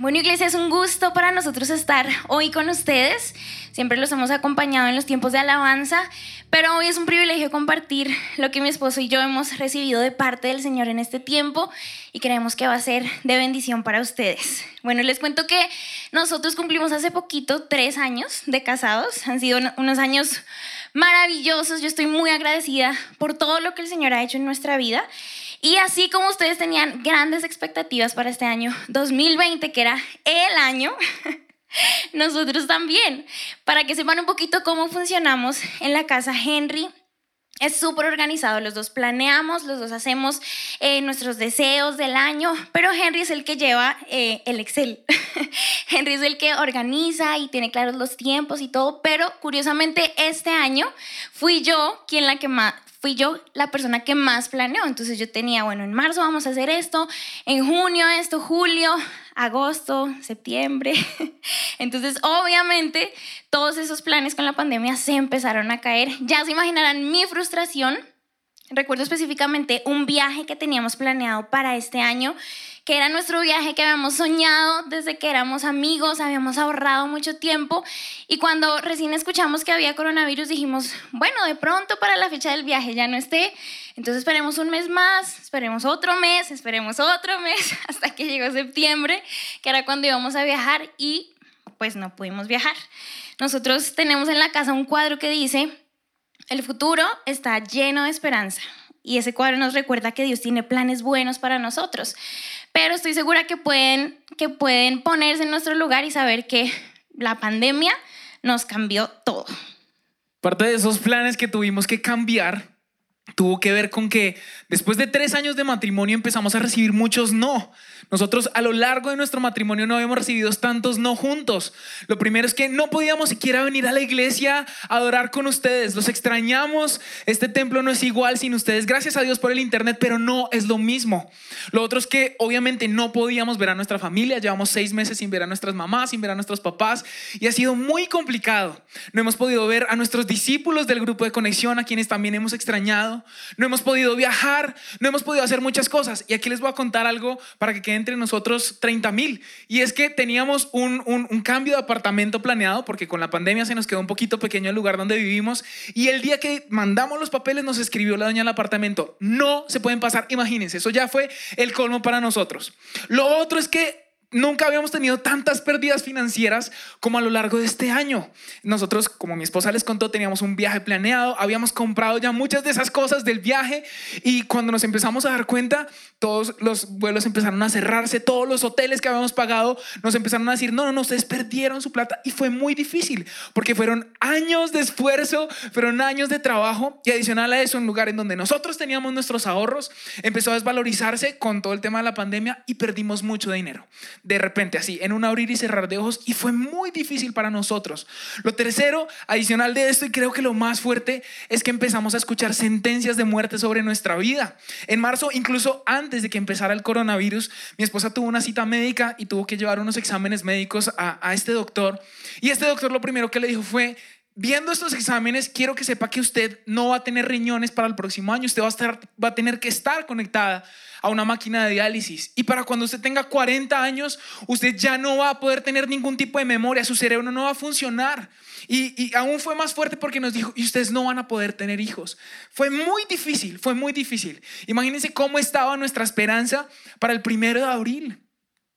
Bueno, iglesia, es un gusto para nosotros estar hoy con ustedes. Siempre los hemos acompañado en los tiempos de alabanza, pero hoy es un privilegio compartir lo que mi esposo y yo hemos recibido de parte del Señor en este tiempo y creemos que va a ser de bendición para ustedes. Bueno, les cuento que nosotros cumplimos hace poquito tres años de casados. Han sido unos años maravillosos. Yo estoy muy agradecida por todo lo que el Señor ha hecho en nuestra vida. Y así como ustedes tenían grandes expectativas para este año 2020, que era el año, nosotros también. Para que sepan un poquito cómo funcionamos en la casa Henry, es súper organizado, los dos planeamos, los dos hacemos eh, nuestros deseos del año, pero Henry es el que lleva eh, el Excel. Henry es el que organiza y tiene claros los tiempos y todo, pero curiosamente este año fui yo quien la que fui yo la persona que más planeó. Entonces yo tenía, bueno, en marzo vamos a hacer esto, en junio esto, julio, agosto, septiembre. Entonces, obviamente, todos esos planes con la pandemia se empezaron a caer. Ya se imaginarán mi frustración. Recuerdo específicamente un viaje que teníamos planeado para este año que era nuestro viaje que habíamos soñado desde que éramos amigos, habíamos ahorrado mucho tiempo y cuando recién escuchamos que había coronavirus dijimos, bueno, de pronto para la fecha del viaje ya no esté, entonces esperemos un mes más, esperemos otro mes, esperemos otro mes, hasta que llegó septiembre, que era cuando íbamos a viajar y pues no pudimos viajar. Nosotros tenemos en la casa un cuadro que dice, el futuro está lleno de esperanza. Y ese cuadro nos recuerda que Dios tiene planes buenos para nosotros pero estoy segura que pueden, que pueden ponerse en nuestro lugar y saber que la pandemia nos cambió todo. Parte de esos planes que tuvimos que cambiar tuvo que ver con que después de tres años de matrimonio empezamos a recibir muchos no. Nosotros a lo largo de nuestro matrimonio no habíamos recibido tantos no juntos. Lo primero es que no podíamos siquiera venir a la iglesia a adorar con ustedes. Los extrañamos. Este templo no es igual sin ustedes. Gracias a Dios por el internet, pero no es lo mismo. Lo otro es que obviamente no podíamos ver a nuestra familia. Llevamos seis meses sin ver a nuestras mamás, sin ver a nuestros papás y ha sido muy complicado. No hemos podido ver a nuestros discípulos del grupo de conexión, a quienes también hemos extrañado. No hemos podido viajar, no hemos podido hacer muchas cosas. Y aquí les voy a contar algo para que queden entre nosotros 30 mil. Y es que teníamos un, un, cambio de apartamento planeado porque con la pandemia se nos quedó un poquito pequeño el lugar donde vivimos. Y el día que mandamos los papeles nos escribió la dueña del apartamento. No se pueden pasar, imagínense, eso ya fue el colmo para nosotros. Lo otro es que Nunca habíamos tenido tantas pérdidas financieras como a lo largo de este año. Nosotros, como mi esposa les contó, teníamos un viaje planeado, habíamos comprado ya muchas de esas cosas del viaje y cuando nos empezamos a dar cuenta, todos los vuelos empezaron a cerrarse, todos los hoteles que habíamos pagado nos empezaron a decir, no, no, no, ustedes perdieron su plata y fue muy difícil porque fueron años de esfuerzo, fueron años de trabajo y adicional a eso, un lugar en donde nosotros teníamos nuestros ahorros, empezó a desvalorizarse con todo el tema de la pandemia y perdimos mucho dinero de repente, así, en un abrir y cerrar de ojos, y fue muy difícil para nosotros. Lo tercero, adicional de esto, y creo que lo más fuerte, es que empezamos a escuchar sentencias de muerte sobre nuestra vida. En marzo, incluso antes de que empezara el coronavirus, mi esposa tuvo una cita médica y tuvo que llevar unos exámenes médicos a, a este doctor. Y este doctor lo primero que le dijo fue, viendo estos exámenes, quiero que sepa que usted no va a tener riñones para el próximo año, usted va a, tener que estar conectada a una máquina de diálisis. Y para cuando usted tenga 40 años, usted ya no va a poder tener ningún tipo de memoria, su cerebro no va a funcionar. Y, y, aún fue más fuerte porque nos dijo, y ustedes no van a poder tener hijos. Fue muy difícil, fue muy difícil. Imagínense cómo estaba nuestra esperanza para el primero de abril.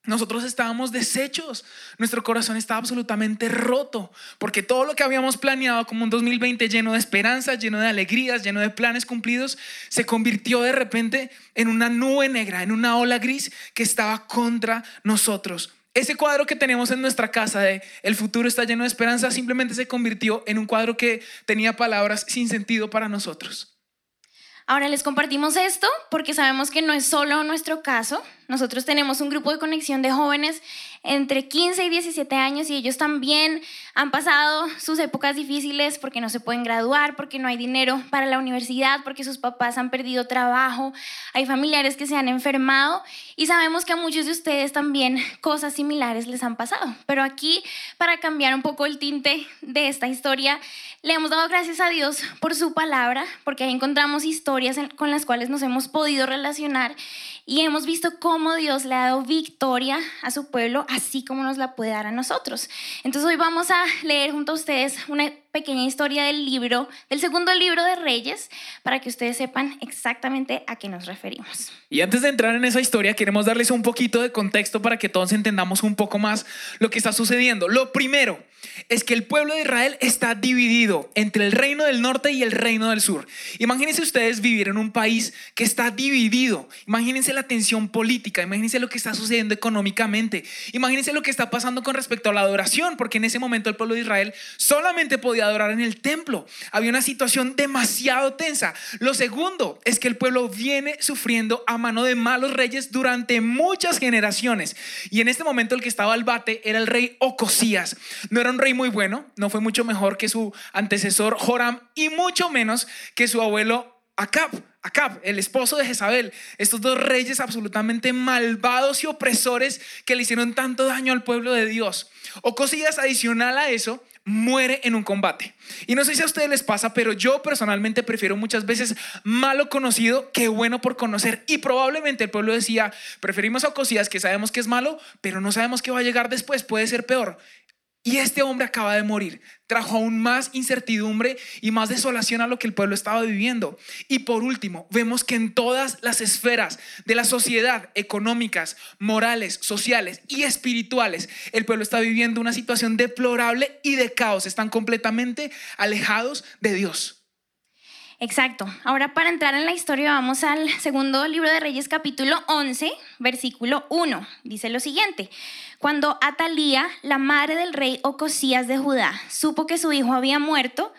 Nosotros estábamos deshechos, nuestro corazón estaba absolutamente roto, porque todo lo que habíamos planeado como un 2020 lleno de esperanzas, lleno de alegrías, lleno de planes cumplidos, se convirtió de repente en una nube negra, en una ola gris que estaba contra nosotros. Ese cuadro que tenemos en nuestra casa de el futuro está lleno de esperanza simplemente se convirtió en un cuadro que tenía palabras sin sentido para nosotros. Ahora les compartimos esto porque sabemos que no es solo nuestro caso, nosotros tenemos un grupo de conexión de jóvenes entre 15 y 17 años y ellos también han pasado sus épocas difíciles porque no se pueden graduar, porque no hay dinero para la universidad, porque sus papás han perdido trabajo, hay familiares que se han enfermado y sabemos que a muchos de ustedes también cosas similares les han pasado. Pero aquí, para cambiar un poco el tinte de esta historia, le hemos dado gracias a Dios por su palabra, porque ahí encontramos historias con las cuales nos hemos podido relacionar y hemos visto cómo Dios le ha dado victoria a su pueblo, así como nos la puede dar a nosotros. Entonces hoy vamos a leer junto a ustedes una pequeña historia del libro, del segundo libro de Reyes, para que ustedes sepan exactamente a qué nos referimos. Y antes de entrar en esa historia, queremos darles un poquito de contexto para que todos entendamos un poco más lo que está sucediendo. Lo primero es que el pueblo de Israel está dividido entre el reino del norte y el reino del sur. Imagínense ustedes vivir en un país que está dividido. Imagínense la tensión política, imagínense lo que está sucediendo económicamente, imagínense lo que está pasando con respecto a la adoración, porque en ese momento el pueblo de Israel solamente podía adorar en el templo. Había una situación demasiado tensa. Lo segundo es que el pueblo viene sufriendo a mano de malos reyes durante muchas generaciones. Y en este momento el que estaba al bate era el rey Ocosías. No era un rey muy bueno, no fue mucho mejor que su antecesor Joram y mucho menos que su abuelo Acab. Acab, el esposo de Jezabel, estos dos reyes absolutamente malvados y opresores que le hicieron tanto daño al pueblo de Dios. Ocosías, adicional a eso, muere en un combate. Y no sé si a ustedes les pasa, pero yo personalmente prefiero muchas veces malo conocido que bueno por conocer. Y probablemente el pueblo decía, preferimos a Ocosías que sabemos que es malo, pero no sabemos qué va a llegar después, puede ser peor. Y este hombre acaba de morir. Trajo aún más incertidumbre y más desolación a lo que el pueblo estaba viviendo. Y por último, vemos que en todas las esferas de la sociedad, económicas, morales, sociales y espirituales, el pueblo está viviendo una situación deplorable y de caos. Están completamente alejados de Dios. Exacto. Ahora para entrar en la historia vamos al segundo libro de Reyes capítulo 11, versículo 1. Dice lo siguiente. Cuando Atalía, la madre del rey Ocosías de Judá, supo que su hijo había muerto,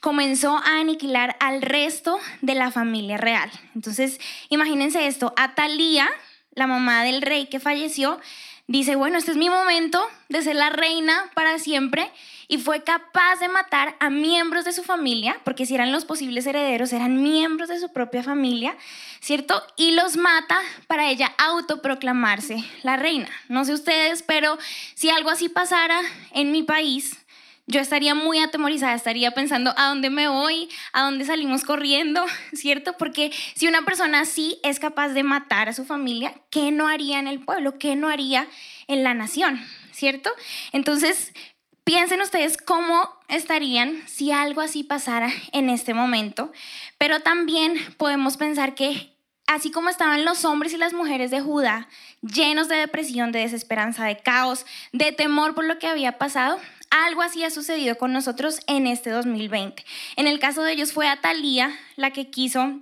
comenzó a aniquilar al resto de la familia real. Entonces, imagínense esto, Atalía, la mamá del rey que falleció, dice, bueno, este es mi momento de ser la reina para siempre y fue capaz de matar a miembros de su familia, porque si eran los posibles herederos, eran miembros de su propia familia, ¿cierto? Y los mata para ella autoproclamarse la reina. No sé ustedes, pero si algo así pasara en mi país, yo estaría muy atemorizada, estaría pensando a dónde me voy, a dónde salimos corriendo, ¿cierto? Porque si una persona así es capaz de matar a su familia, ¿qué no haría en el pueblo? ¿Qué no haría en la nación? ¿Cierto? Entonces, Piensen ustedes cómo estarían si algo así pasara en este momento, pero también podemos pensar que así como estaban los hombres y las mujeres de Judá llenos de depresión, de desesperanza, de caos, de temor por lo que había pasado, algo así ha sucedido con nosotros en este 2020. En el caso de ellos fue Atalía la que quiso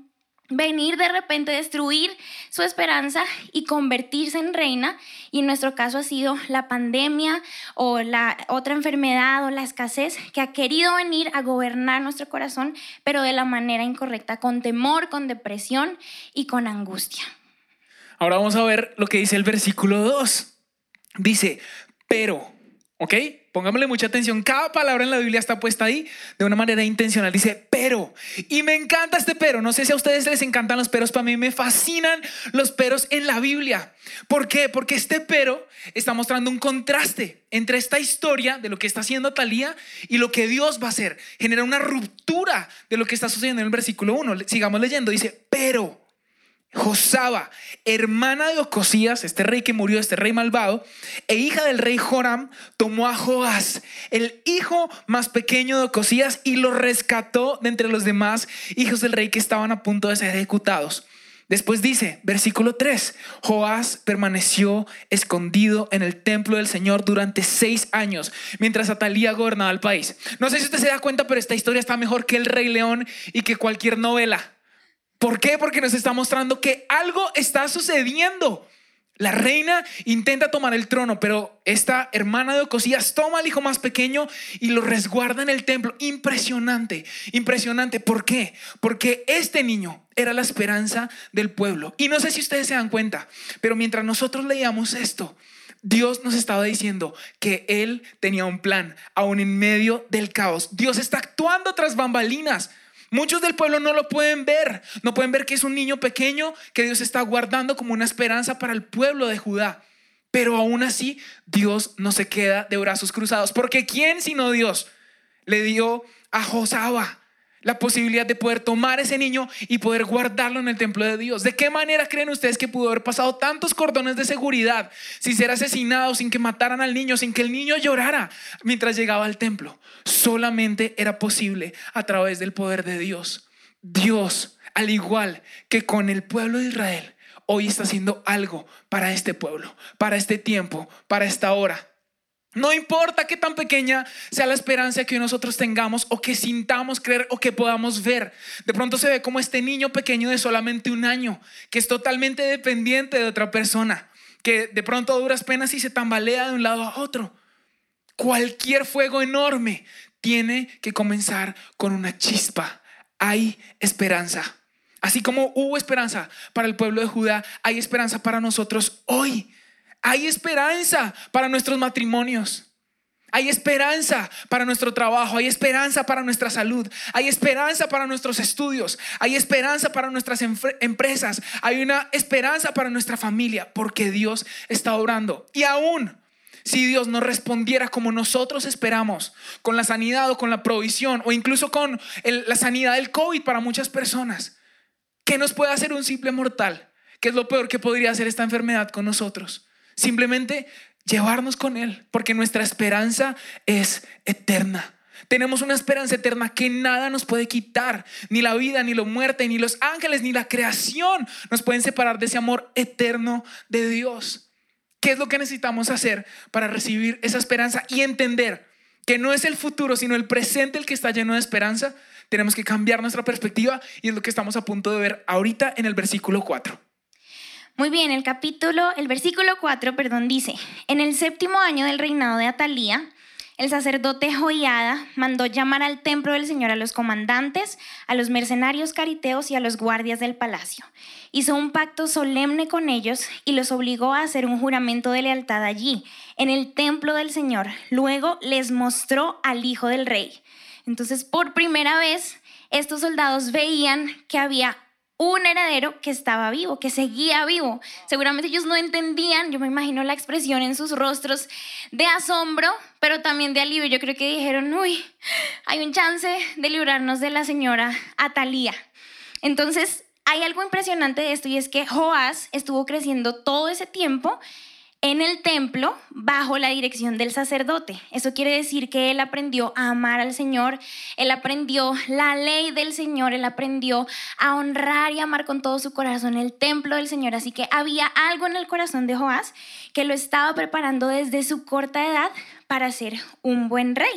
venir de repente, destruir su esperanza y convertirse en reina. Y en nuestro caso ha sido la pandemia o la otra enfermedad o la escasez que ha querido venir a gobernar nuestro corazón, pero de la manera incorrecta, con temor, con depresión y con angustia. Ahora vamos a ver lo que dice el versículo 2. Dice, pero, ¿ok? Pongámosle mucha atención. Cada palabra en la Biblia está puesta ahí de una manera intencional. Dice, pero. Y me encanta este pero. No sé si a ustedes les encantan los peros. Para mí me fascinan los peros en la Biblia. ¿Por qué? Porque este pero está mostrando un contraste entre esta historia de lo que está haciendo Talía y lo que Dios va a hacer. Genera una ruptura de lo que está sucediendo en el versículo 1. Sigamos leyendo. Dice, pero. Josaba, hermana de Ocosías, este rey que murió, este rey malvado, e hija del rey Joram, tomó a Joás, el hijo más pequeño de Ocosías, y lo rescató de entre los demás hijos del rey que estaban a punto de ser ejecutados. Después dice, versículo 3, Joás permaneció escondido en el templo del Señor durante seis años, mientras Atalía gobernaba el país. No sé si usted se da cuenta, pero esta historia está mejor que el Rey León y que cualquier novela. ¿Por qué? Porque nos está mostrando que algo está sucediendo. La reina intenta tomar el trono, pero esta hermana de Ocosías toma al hijo más pequeño y lo resguarda en el templo. Impresionante, impresionante. ¿Por qué? Porque este niño era la esperanza del pueblo. Y no sé si ustedes se dan cuenta, pero mientras nosotros leíamos esto, Dios nos estaba diciendo que Él tenía un plan, aún en medio del caos. Dios está actuando tras bambalinas. Muchos del pueblo no lo pueden ver, no pueden ver que es un niño pequeño que Dios está guardando como una esperanza para el pueblo de Judá. Pero aún así, Dios no se queda de brazos cruzados, porque ¿quién sino Dios le dio a Josaba la posibilidad de poder tomar ese niño y poder guardarlo en el templo de Dios. ¿De qué manera creen ustedes que pudo haber pasado tantos cordones de seguridad sin ser asesinado, sin que mataran al niño, sin que el niño llorara mientras llegaba al templo? Solamente era posible a través del poder de Dios. Dios, al igual que con el pueblo de Israel, hoy está haciendo algo para este pueblo, para este tiempo, para esta hora. No importa qué tan pequeña sea la esperanza que nosotros tengamos o que sintamos creer o que podamos ver. De pronto se ve como este niño pequeño de solamente un año, que es totalmente dependiente de otra persona, que de pronto a duras penas y se tambalea de un lado a otro. Cualquier fuego enorme tiene que comenzar con una chispa. Hay esperanza. Así como hubo esperanza para el pueblo de Judá, hay esperanza para nosotros hoy. Hay esperanza para nuestros matrimonios. Hay esperanza para nuestro trabajo, hay esperanza para nuestra salud, hay esperanza para nuestros estudios, hay esperanza para nuestras empresas, hay una esperanza para nuestra familia, porque Dios está obrando. Y aún si Dios no respondiera como nosotros esperamos, con la sanidad o con la provisión, o incluso con la sanidad del COVID para muchas personas, ¿qué nos puede hacer un simple mortal? ¿Qué es lo peor que podría hacer esta enfermedad con nosotros? Simplemente llevarnos con Él, porque nuestra esperanza es eterna. Tenemos una esperanza eterna que nada nos puede quitar, ni la vida, ni la muerte, ni los ángeles, ni la creación nos pueden separar de ese amor eterno de Dios. ¿Qué es lo que necesitamos hacer para recibir esa esperanza y entender que no es el futuro, sino el presente el que está lleno de esperanza? Tenemos que cambiar nuestra perspectiva y es lo que estamos a punto de ver ahorita en el versículo 4. Muy bien, el capítulo, el versículo 4, perdón, dice, en el séptimo año del reinado de Atalía, el sacerdote Joiada mandó llamar al templo del Señor a los comandantes, a los mercenarios cariteos y a los guardias del palacio. Hizo un pacto solemne con ellos y los obligó a hacer un juramento de lealtad allí, en el templo del Señor. Luego les mostró al hijo del rey. Entonces, por primera vez, estos soldados veían que había un heredero que estaba vivo, que seguía vivo. Seguramente ellos no entendían, yo me imagino la expresión en sus rostros de asombro, pero también de alivio. Yo creo que dijeron, uy, hay un chance de librarnos de la señora Atalía. Entonces, hay algo impresionante de esto y es que Joás estuvo creciendo todo ese tiempo en el templo bajo la dirección del sacerdote. Eso quiere decir que él aprendió a amar al Señor, él aprendió la ley del Señor, él aprendió a honrar y amar con todo su corazón el templo del Señor. Así que había algo en el corazón de Joás que lo estaba preparando desde su corta edad para ser un buen rey.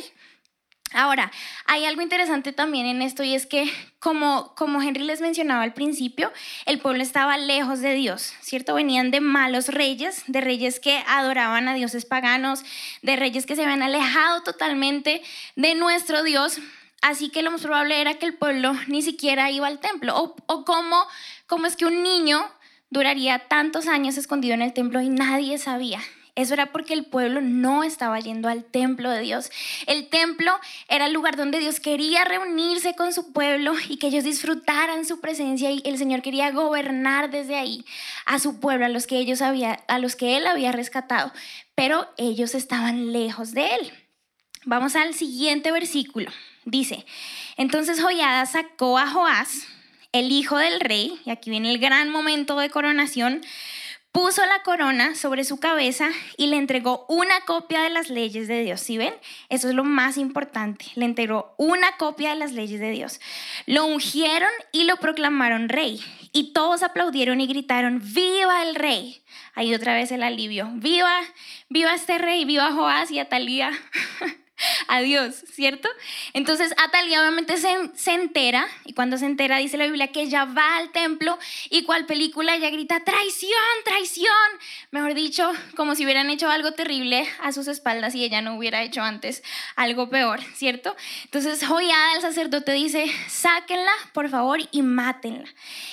Ahora, hay algo interesante también en esto y es que, como, como Henry les mencionaba al principio, el pueblo estaba lejos de Dios, ¿cierto? Venían de malos reyes, de reyes que adoraban a dioses paganos, de reyes que se habían alejado totalmente de nuestro Dios. Así que lo más probable era que el pueblo ni siquiera iba al templo. O, o cómo, cómo es que un niño duraría tantos años escondido en el templo y nadie sabía. Eso era porque el pueblo no estaba yendo al templo de Dios. El templo era el lugar donde Dios quería reunirse con su pueblo y que ellos disfrutaran su presencia y el Señor quería gobernar desde ahí a su pueblo, a los que ellos había, a los que él había rescatado, pero ellos estaban lejos de él. Vamos al siguiente versículo. Dice, entonces Joyada sacó a Joás, el hijo del rey, y aquí viene el gran momento de coronación, puso la corona sobre su cabeza y le entregó una copia de las leyes de Dios. ¿Sí ven? Eso es lo más importante. Le entregó una copia de las leyes de Dios. Lo ungieron y lo proclamaron rey. Y todos aplaudieron y gritaron, ¡Viva el rey! Ahí otra vez el alivio. ¡Viva! ¡Viva este rey! ¡Viva Joás y Atalía! a Dios, ¿cierto? Entonces Atalia obviamente se, entera y cuando se entera dice la Biblia que ella va al templo y cual película ella grita traición, traición, mejor dicho, como si hubieran hecho algo terrible a sus espaldas y ella no hubiera hecho antes algo peor, ¿cierto? Entonces Joyada el sacerdote dice, sáquenla por favor y mátenla.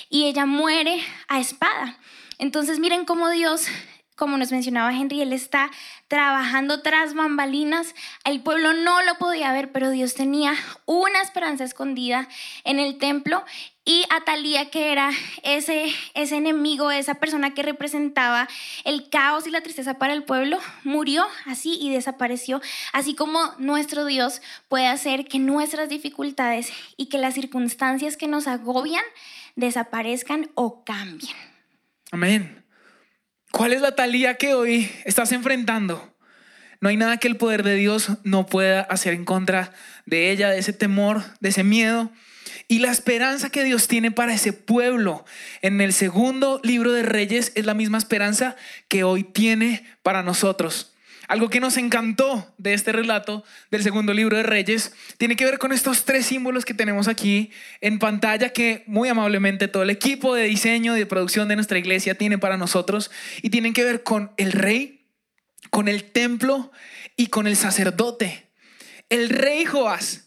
Y ella muere a espada. Entonces miren cómo Dios como nos mencionaba Henry, él está trabajando tras bambalinas. El pueblo no lo podía ver, pero Dios tenía una esperanza escondida en el templo Y Atalía, que era ese, ese enemigo, esa persona que representaba el caos y la tristeza para el pueblo, murió así y desapareció. Así como nuestro Dios puede hacer que nuestras dificultades y que las circunstancias que nos agobian desaparezcan o cambien. Amén. ¿Cuál es la Talía que hoy estás enfrentando? No hay nada que el poder de Dios no pueda hacer en contra de ella, de ese temor, de ese miedo. Y la esperanza que Dios tiene para ese pueblo en el segundo libro de Reyes es la misma esperanza que hoy tiene para nosotros. Algo que nos encantó de este relato del segundo libro de Reyes tiene que ver con estos tres símbolos que tenemos aquí en pantalla que muy amablemente todo el equipo de diseño y de producción de nuestra iglesia tiene para nosotros y tienen que ver con el rey, con el templo y con el sacerdote. El rey Joás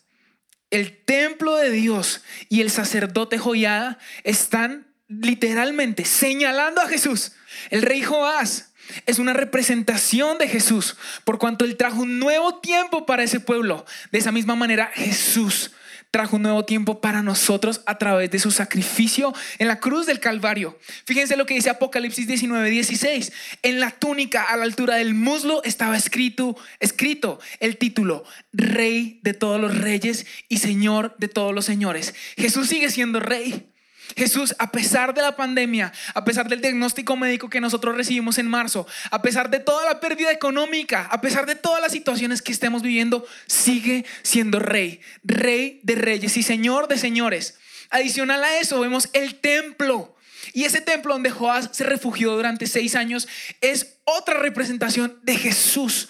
el templo de Dios y el sacerdote Joyada están literalmente señalando a Jesús. El rey Joás es una representación de Jesús, por cuanto él trajo un nuevo tiempo para ese pueblo. De esa misma manera, Jesús trajo un nuevo tiempo para nosotros a través de su sacrificio en la cruz del Calvario. Fíjense lo que dice Apocalipsis 19, 16. En la túnica a la altura del muslo estaba escrito, escrito el título Rey de todos los reyes y Señor de todos los señores. Jesús sigue siendo rey. Jesús, a pesar de la pandemia, a pesar del diagnóstico médico que nosotros recibimos en marzo, a pesar de toda la pérdida económica, a pesar de todas las situaciones que estemos viviendo, sigue siendo rey, rey de reyes y señor de señores. Adicional a eso, vemos el templo. Y ese templo donde Joás se refugió durante seis años es otra representación de Jesús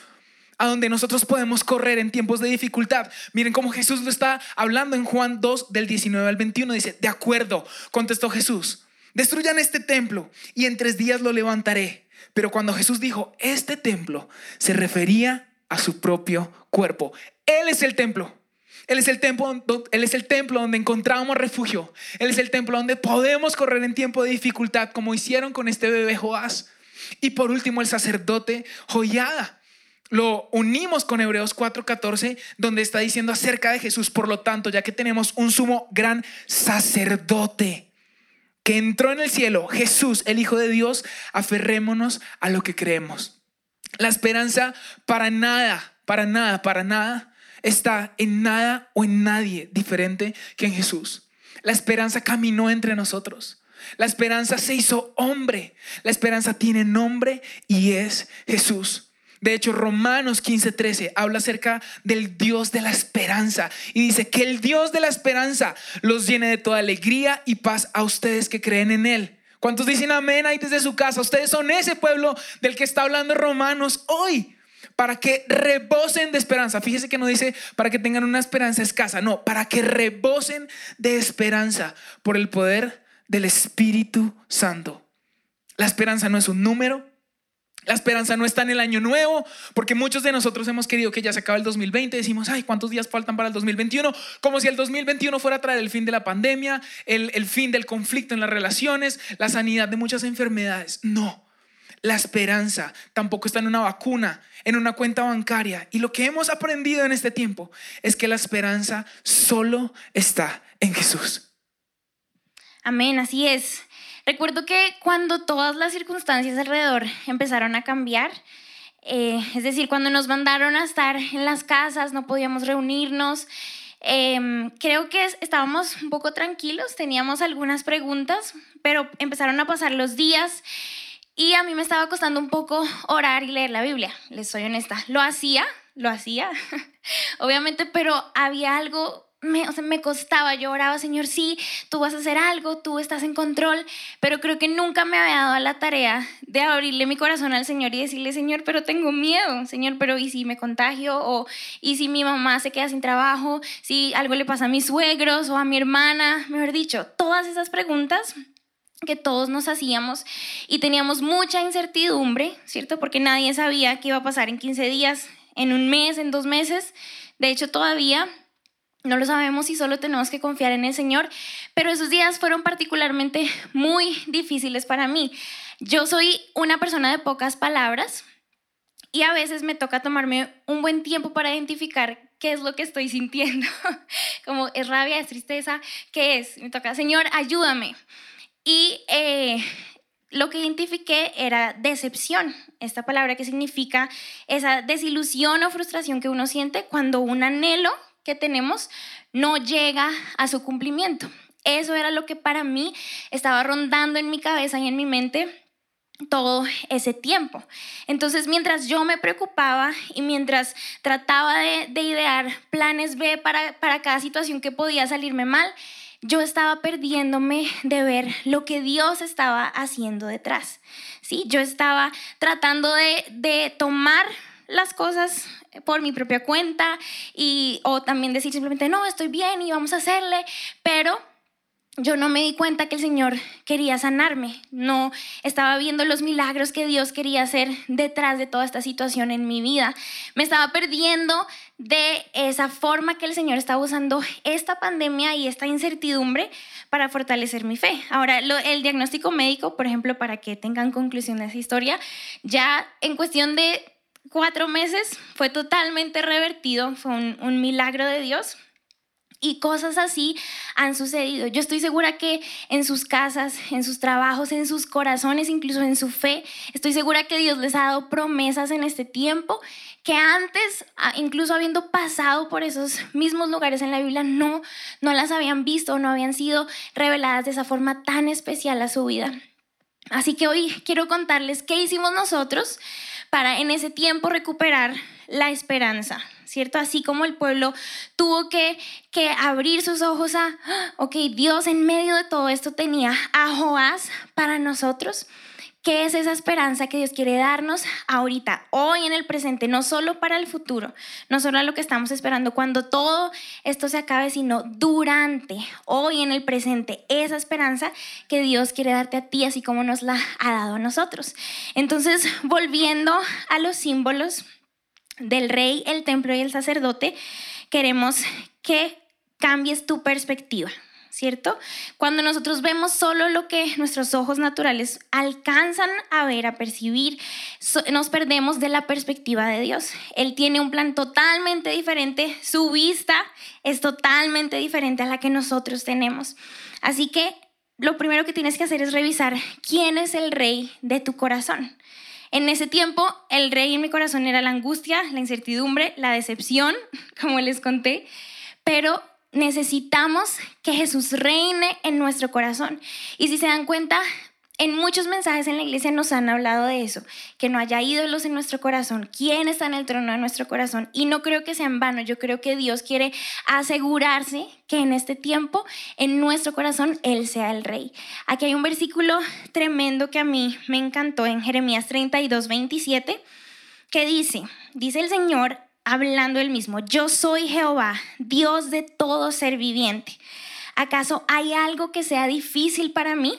a donde nosotros podemos correr en tiempos de dificultad. Miren cómo Jesús lo está hablando en Juan 2 del 19 al 21. Dice, de acuerdo, contestó Jesús, destruyan este templo y en tres días lo levantaré. Pero cuando Jesús dijo, este templo, se refería a su propio cuerpo. Él es el templo. Él es el templo, él es el templo donde encontramos refugio. Él es el templo donde podemos correr en tiempo de dificultad, como hicieron con este bebé Joás. Y por último, el sacerdote Joyada lo unimos con Hebreos 4:14, donde está diciendo acerca de Jesús. Por lo tanto, ya que tenemos un sumo gran sacerdote que entró en el cielo, Jesús, el Hijo de Dios, aferrémonos a lo que creemos. La esperanza para nada, para nada, para nada está en nada o en nadie diferente que en Jesús. La esperanza caminó entre nosotros. La esperanza se hizo hombre. La esperanza tiene nombre y es Jesús. De hecho, Romanos 15:13 habla acerca del Dios de la esperanza y dice que el Dios de la esperanza los llene de toda alegría y paz a ustedes que creen en Él. ¿Cuántos dicen amén ahí desde su casa? Ustedes son ese pueblo del que está hablando Romanos hoy. Para que rebosen de esperanza. Fíjese que no dice para que tengan una esperanza escasa. No, para que rebosen de esperanza por el poder del Espíritu Santo. La esperanza no es un número, la esperanza no está en el año nuevo, porque muchos de nosotros hemos querido que ya se acabe el 2020. Decimos, ay, ¿cuántos días faltan para el 2021? Como si el 2021 fuera a traer el fin de la pandemia, el, el fin del conflicto en las relaciones, la sanidad de muchas enfermedades. No, la esperanza tampoco está en una vacuna, en una cuenta bancaria. Y lo que hemos aprendido en este tiempo es que la esperanza solo está en Jesús. Amén, así es. Recuerdo que cuando todas las circunstancias alrededor empezaron a cambiar, eh, es decir, cuando nos mandaron a estar en las casas, no podíamos reunirnos, em, creo que estábamos un poco tranquilos, teníamos algunas preguntas, pero empezaron a pasar los días y a mí me estaba costando un poco orar y leer la Biblia, les soy honesta. Lo hacía, lo hacía, obviamente, pero había algo me, o sea, me costaba, yo oraba, Señor, sí, tú vas a hacer algo, tú estás en control, pero creo que nunca me había dado la tarea de abrirle mi corazón al Señor y decirle, Señor, pero tengo miedo, Señor, pero ¿y si me contagio? O ¿y si mi mamá se queda sin trabajo? ¿Si algo le pasa a mis suegros o a mi hermana? Mejor dicho, todas esas preguntas que todos nos hacíamos y teníamos mucha incertidumbre, ¿cierto? Porque nadie sabía qué iba a pasar en 15 días, en un mes, en dos meses. De hecho, todavía no lo sabemos y solo tenemos que confiar en el Señor, pero esos días fueron particularmente muy difíciles para mí. Yo soy una persona de pocas palabras y a veces me toca tomarme un buen tiempo para identificar qué es lo que estoy sintiendo. Como es rabia, es tristeza, ¿qué es? Me toca, Señor, ayúdame. Y eh, lo que identifiqué era decepción, esta palabra que significa esa desilusión o frustración que uno siente cuando un anhelo que tenemos no llega a su cumplimiento. Eso era lo que para mí estaba rondando en mi cabeza y en mi mente todo ese tiempo. Entonces, mientras yo me preocupaba y mientras trataba de, idear planes B para, para cada situación que podía salirme mal, yo estaba perdiéndome de ver lo que Dios estaba haciendo detrás. ¿sí? Yo estaba tratando de, de tomar las cosas por mi propia cuenta y o también decir simplemente no estoy bien y vamos a hacerle pero yo no me di cuenta que el Señor quería sanarme, no estaba viendo los milagros que Dios quería hacer detrás de toda esta situación en mi vida. Me estaba perdiendo de esa forma que el Señor estaba usando esta pandemia y esta incertidumbre para fortalecer mi fe. Ahora, el diagnóstico médico, por ejemplo, para que tengan conclusión de esa historia, ya en cuestión de cuatro meses fue totalmente revertido, fue un, un milagro de Dios y cosas así han sucedido. Yo estoy segura que en sus casas, en sus trabajos, en sus corazones, incluso en su fe, estoy segura que Dios les ha dado promesas en este tiempo que antes, incluso habiendo pasado por esos mismos lugares en la Biblia, no, no las habían visto, no habían sido reveladas de esa forma tan especial a su vida. Así que hoy quiero contarles qué hicimos nosotros para en ese tiempo recuperar la esperanza. ¿cierto? Así como el pueblo tuvo que, que abrir sus ojos a, ok, Dios en medio de todo esto tenía a Joás para nosotros. ¿Qué es esa esperanza que Dios quiere darnos ahorita, hoy en el presente, no solo para el futuro, no solo a lo que estamos esperando cuando todo esto se acabe, sino durante, hoy en el presente, esa esperanza que Dios quiere darte a ti, así como nos la ha dado a nosotros? Entonces, volviendo a los símbolos, del rey, el templo y el sacerdote, queremos que cambies tu perspectiva. ¿Cierto? Cuando nosotros vemos solo lo que nuestros ojos naturales alcanzan a ver, a percibir, nos perdemos de la perspectiva de Dios. Él tiene un plan totalmente diferente, su vista es totalmente diferente a la que nosotros tenemos. Así que lo primero que tienes que hacer es revisar quién es el rey de tu corazón. En ese tiempo, el rey en mi corazón era la angustia, la incertidumbre, la decepción, como les conté, pero necesitamos que Jesús reine en nuestro corazón. Y si se dan cuenta, en muchos mensajes en la iglesia nos han hablado de eso, que no haya ídolos en nuestro corazón, quién está en el trono de nuestro corazón. Y no creo que sea en vano, yo creo que Dios quiere asegurarse que en este tiempo, en nuestro corazón, Él sea el rey. Aquí hay un versículo tremendo que a mí me encantó en Jeremías 32, 27, que dice, dice el Señor hablando él mismo, yo soy Jehová, Dios de todo ser viviente. ¿Acaso hay algo que sea difícil para mí?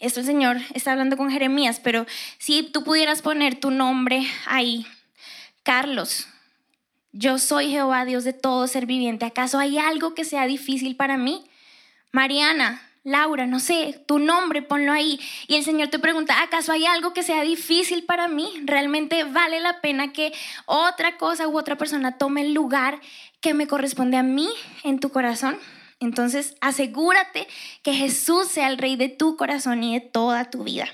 esto el Señor está hablando con Jeremías, pero si tú pudieras poner tu nombre ahí, Carlos, yo soy Jehová, Dios de todo ser viviente, ¿acaso hay algo que sea difícil para mí? Mariana, Laura, no sé, tu nombre, ponlo ahí. Y el Señor te pregunta, ¿acaso hay algo que sea difícil para mí? ¿Realmente vale la pena que otra cosa u otra persona tome el lugar que me corresponde a mí en tu corazón? Entonces, asegúrate que Jesús sea el rey de tu corazón y de toda tu vida.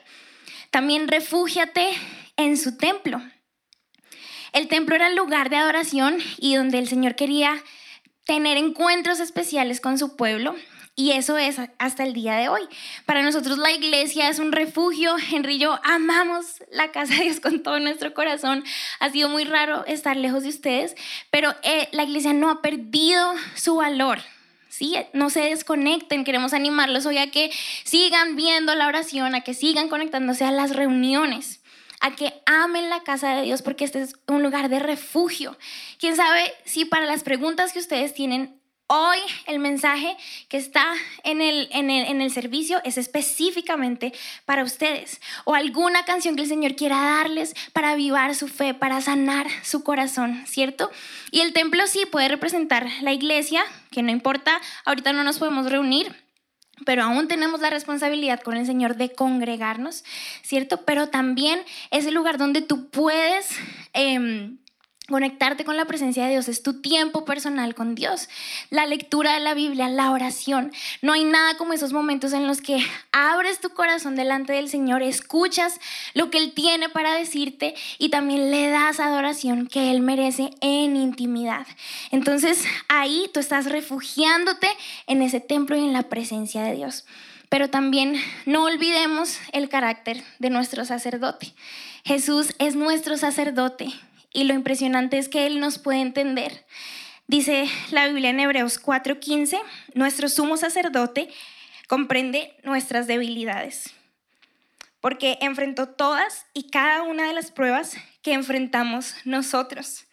También refúgiate en su templo. El templo era el lugar de adoración y donde el Señor quería tener encuentros especiales con su pueblo. Y eso es hasta el día de hoy. Para nosotros la iglesia es un refugio. Henry y yo amamos la casa de Dios con todo nuestro corazón. Ha sido muy raro estar lejos de ustedes, pero eh, la iglesia no ha perdido su valor. ¿sí? No se desconecten, queremos animarlos hoy a que sigan viendo la oración, a que sigan conectándose a las reuniones, a que amen la casa de Dios porque este es un lugar de refugio. Quién sabe si para las preguntas que ustedes tienen Hoy el mensaje que está en el, en, el, servicio es específicamente para ustedes o alguna canción que el Señor quiera darles para avivar su fe, para sanar su corazón, ¿cierto? Y el templo sí puede representar la iglesia, que no importa, ahorita no nos podemos reunir, pero aún tenemos la responsabilidad con el Señor de congregarnos, ¿cierto? Pero también es el lugar donde tú puedes... Em, Conectarte con la presencia de Dios es tu tiempo personal con Dios. La lectura de la Biblia, la oración. No hay nada como esos momentos en los que abres tu corazón delante del Señor, escuchas lo que Él tiene para decirte y también le das adoración que Él merece en intimidad. Entonces ahí tú estás refugiándote en ese templo y en la presencia de Dios. Pero también no olvidemos el carácter de nuestro sacerdote. Jesús es nuestro sacerdote y lo impresionante es que Él nos puede entender. Dice la Biblia en Hebreos 4:15, nuestro sumo sacerdote comprende nuestras debilidades, porque enfrentó todas y cada una de las pruebas que enfrentamos nosotros,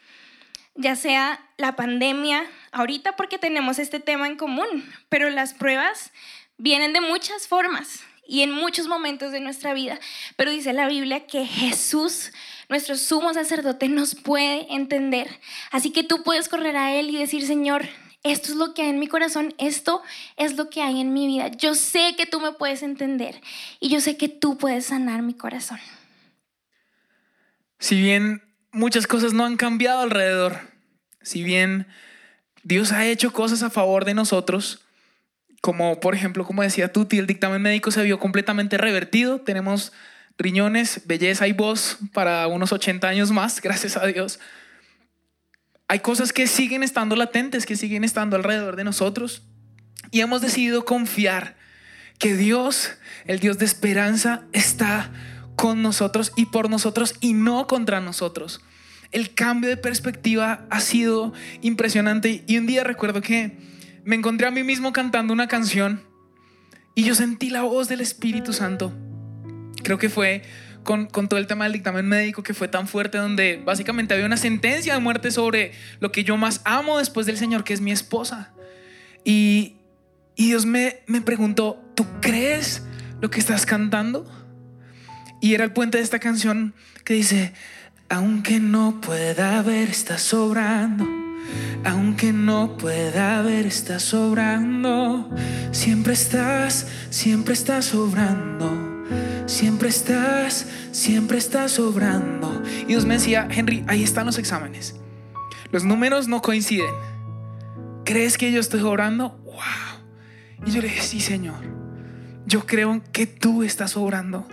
ya sea la pandemia, ahorita porque tenemos este tema en común, pero las pruebas vienen de muchas formas y en muchos momentos de nuestra vida, pero dice la Biblia que Jesús nuestro sumo sacerdote nos puede entender. Así que tú puedes correr a Él y decir, Señor, esto es lo que hay en mi corazón, esto es lo que hay en mi vida. Yo sé que tú me puedes entender y yo sé que tú puedes sanar mi corazón. Si bien muchas cosas no han cambiado alrededor, si bien Dios ha hecho cosas a favor de nosotros, como por ejemplo, como decía Tuti, el dictamen médico se vio completamente revertido, tenemos riñones, belleza y voz para unos 80 años más, gracias a Dios. Hay cosas que siguen estando latentes, que siguen estando alrededor de nosotros. Y hemos decidido confiar que Dios, el Dios de esperanza, está con nosotros y por nosotros y no contra nosotros. El cambio de perspectiva ha sido impresionante y un día recuerdo que me encontré a mí mismo cantando una canción y yo sentí la voz del Espíritu Santo Creo que fue con, todo el tema del dictamen médico que fue tan fuerte, donde básicamente había una sentencia de muerte sobre lo que yo más amo después del Señor, que es mi esposa. Y, Dios me, me preguntó, ¿tú crees lo que estás cantando? Y era el puente de esta canción que dice, aunque no pueda ver, está sobrando. Aunque no pueda ver, está sobrando. Siempre estás, siempre estás sobrando. Siempre estás, siempre estás sobrando. Y Dios me decía, Henry, ahí están los exámenes. Los números no coinciden. ¿Crees que yo estoy obrando? ¡Wow! Y yo le dije, sí, Señor. Yo creo que tú estás obrando.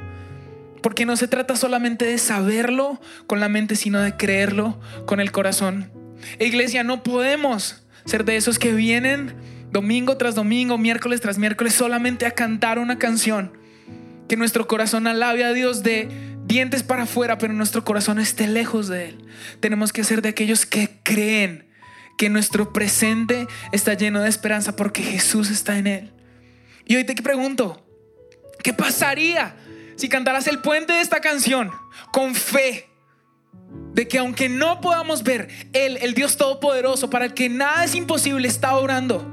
Porque no se trata solamente de saberlo con la mente, sino de creerlo con el corazón. Iglesia, no podemos ser de esos que vienen domingo tras domingo, miércoles tras miércoles, solamente a cantar una canción que nuestro corazón alabe a Dios de dientes para afuera, pero nuestro corazón esté lejos de Él. Tenemos que ser de aquellos que creen que nuestro presente está lleno de esperanza porque Jesús está en Él. Y hoy te pregunto, ¿qué pasaría si cantaras el puente de esta canción con fe? De que aunque no podamos ver, Él, el Dios Todopoderoso, para el que nada es imposible, está orando.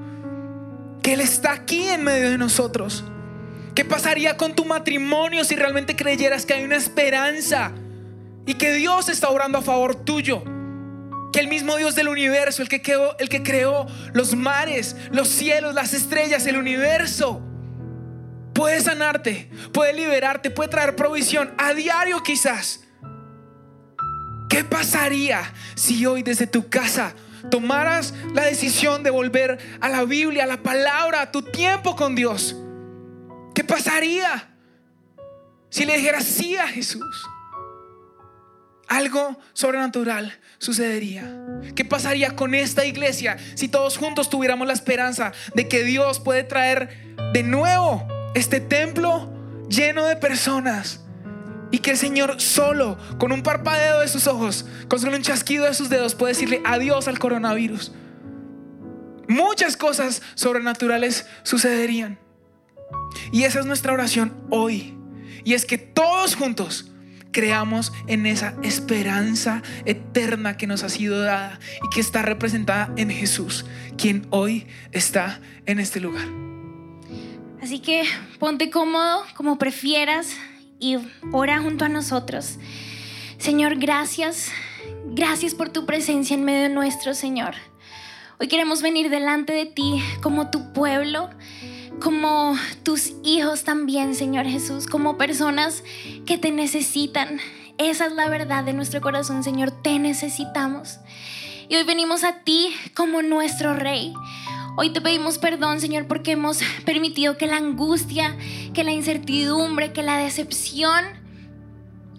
Que Él está aquí en medio de nosotros ¿Qué pasaría con tu matrimonio si realmente creyeras que hay una esperanza y que Dios está orando a favor tuyo? Que el mismo Dios del universo, el que creó, el que creó los mares, los cielos, las estrellas, el universo, puede sanarte, puede liberarte, puede traer provisión a diario quizás. ¿Qué pasaría si hoy desde tu casa tomaras la decisión de volver a la Biblia, a la palabra, a tu tiempo con Dios? ¿Qué pasaría si le dijeras sí a Jesús? Algo sobrenatural sucedería. ¿Qué pasaría con esta iglesia si todos juntos tuviéramos la esperanza de que Dios puede traer de nuevo este templo lleno de personas? Y que el Señor solo, con un parpadeo de sus ojos, con solo un chasquido de sus dedos, puede decirle adiós al coronavirus. Muchas cosas sobrenaturales sucederían. Y esa es nuestra oración hoy. Y es que todos juntos creamos en esa esperanza eterna que nos ha sido dada y que está representada en Jesús, quien hoy está en este lugar. Así que ponte cómodo como prefieras y ora junto a nosotros. Señor, gracias. Gracias por tu presencia en medio nuestro, Señor. Hoy queremos venir delante de ti como tu pueblo como tus hijos también, Señor Jesús, como personas que te necesitan esa es la verdad de nuestro corazón, Señor, te necesitamos. Y hoy venimos a ti como nuestro Rey. Hoy te pedimos perdón, Señor, porque hemos permitido que la angustia, que la incertidumbre, que la decepción,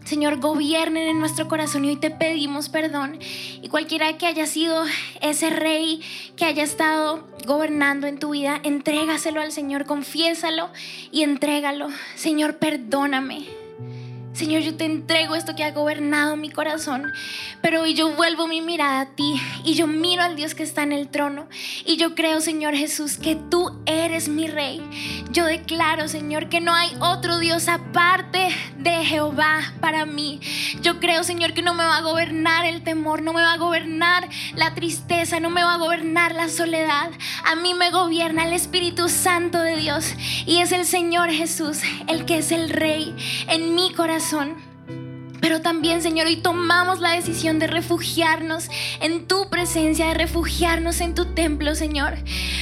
Señor, gobiernen en nuestro corazón y hoy te pedimos perdón. Y cualquiera que haya sido ese rey que haya estado gobernando en tu vida, entrégaselo al Señor, confiésalo y entrégalo. Señor, perdóname. Señor, yo te entrego esto que ha gobernado mi corazón, pero hoy yo vuelvo mi mirada a ti y yo miro al Dios que está en el trono y yo creo, Señor Jesús, que tú eres mi rey. Yo declaro, Señor, que no hay otro Dios aparte de Jehová para mí. Yo creo, Señor, que no me va a gobernar el temor, no me va a gobernar la tristeza, no me va a gobernar la soledad. A mí me gobierna el Espíritu Santo de Dios y es el Señor Jesús el que es el rey en mi corazón corazón pero también, Señor, hoy tomamos la decisión de refugiarnos en tu presencia, de refugiarnos en tu templo, Señor.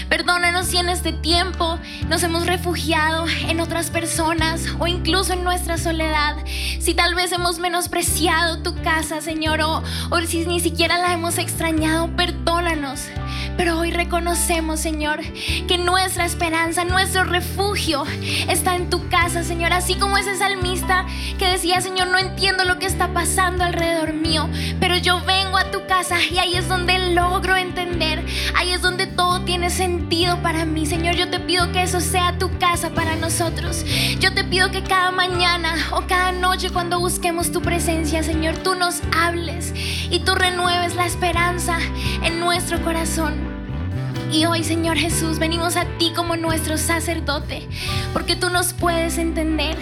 Perdónanos si en este tiempo nos hemos refugiado en otras personas o incluso en nuestra soledad. Si tal vez hemos menospreciado tu casa, Señor, o, o si ni siquiera la hemos extrañado, perdónanos. Pero hoy reconocemos, Señor, que nuestra esperanza, nuestro refugio está en tu casa, Señor. Así como ese salmista que decía, Señor, no entiendo lo que está pasando alrededor mío, pero yo vengo a tu casa y ahí es donde logro entender. Ahí es donde todo tiene sentido para mí, Señor. Yo te pido que eso sea tu casa para nosotros. Yo te pido que cada mañana o cada noche cuando busquemos tu presencia, Señor, tú nos hables y tú renueves la esperanza en nuestro corazón. Y hoy, Señor Jesús, venimos a ti como nuestro sacerdote, porque tú nos puedes entender.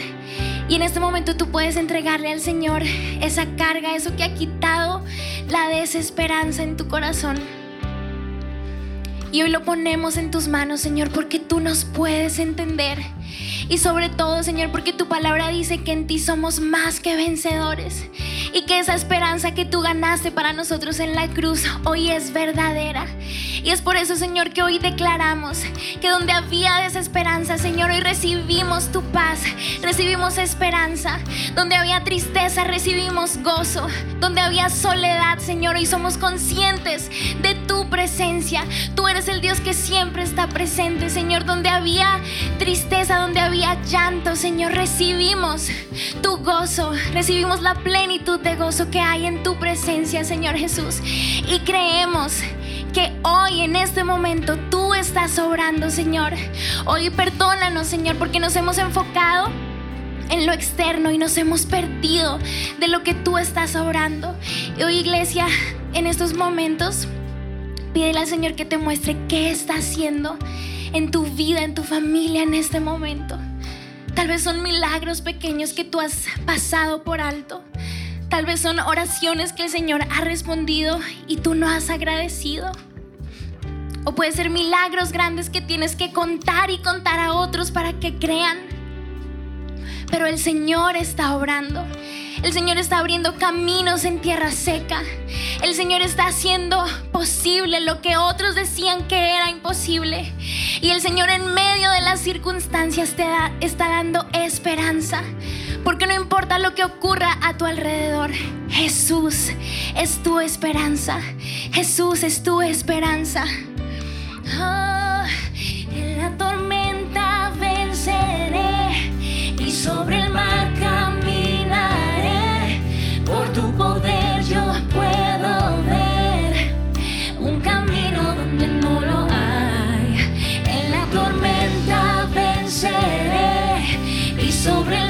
Y en este momento tú puedes entregarle al Señor esa carga, eso que ha quitado la desesperanza en tu corazón. Y hoy lo ponemos en tus manos, Señor, porque tú nos puedes entender. Y sobre todo, Señor, porque tu palabra dice que en ti somos más que vencedores. Y que esa esperanza que tú ganaste para nosotros en la cruz hoy es verdadera. Y es por eso, Señor, que hoy declaramos que donde había desesperanza, Señor, hoy recibimos tu paz, recibimos esperanza. Donde había tristeza, recibimos gozo. Donde había soledad, Señor, hoy somos conscientes de tu presencia. Tú eres el Dios que siempre está presente, Señor. Donde había tristeza, donde había llanto, Señor, recibimos tu gozo, recibimos la plenitud de gozo que hay en tu presencia, Señor Jesús. Y creemos que hoy en este momento tú estás obrando, Señor. Hoy perdónanos, Señor, porque nos hemos enfocado en lo externo y nos hemos perdido de lo que tú estás obrando. Y hoy, iglesia, en estos momentos, pídele al Señor que te muestre qué está haciendo en tu vida, en tu familia en este momento. Tal vez son milagros pequeños que tú has pasado por alto. Tal vez son oraciones que el Señor ha respondido y tú no has agradecido. O puede ser milagros grandes que tienes que contar y contar a otros para que crean. Pero el Señor está obrando. El Señor está abriendo caminos en tierra seca. El Señor está haciendo posible lo que otros decían que era imposible. Y el Señor en medio de las circunstancias te está dando esperanza. Porque no importa lo que ocurra a tu alrededor, Jesús es tu esperanza. Jesús es tu esperanza. Ah, en la tormenta venceré sobre el mar caminaré. Por tu poder yo puedo ver un camino donde no lo hay. En la tormenta venceré y sobre el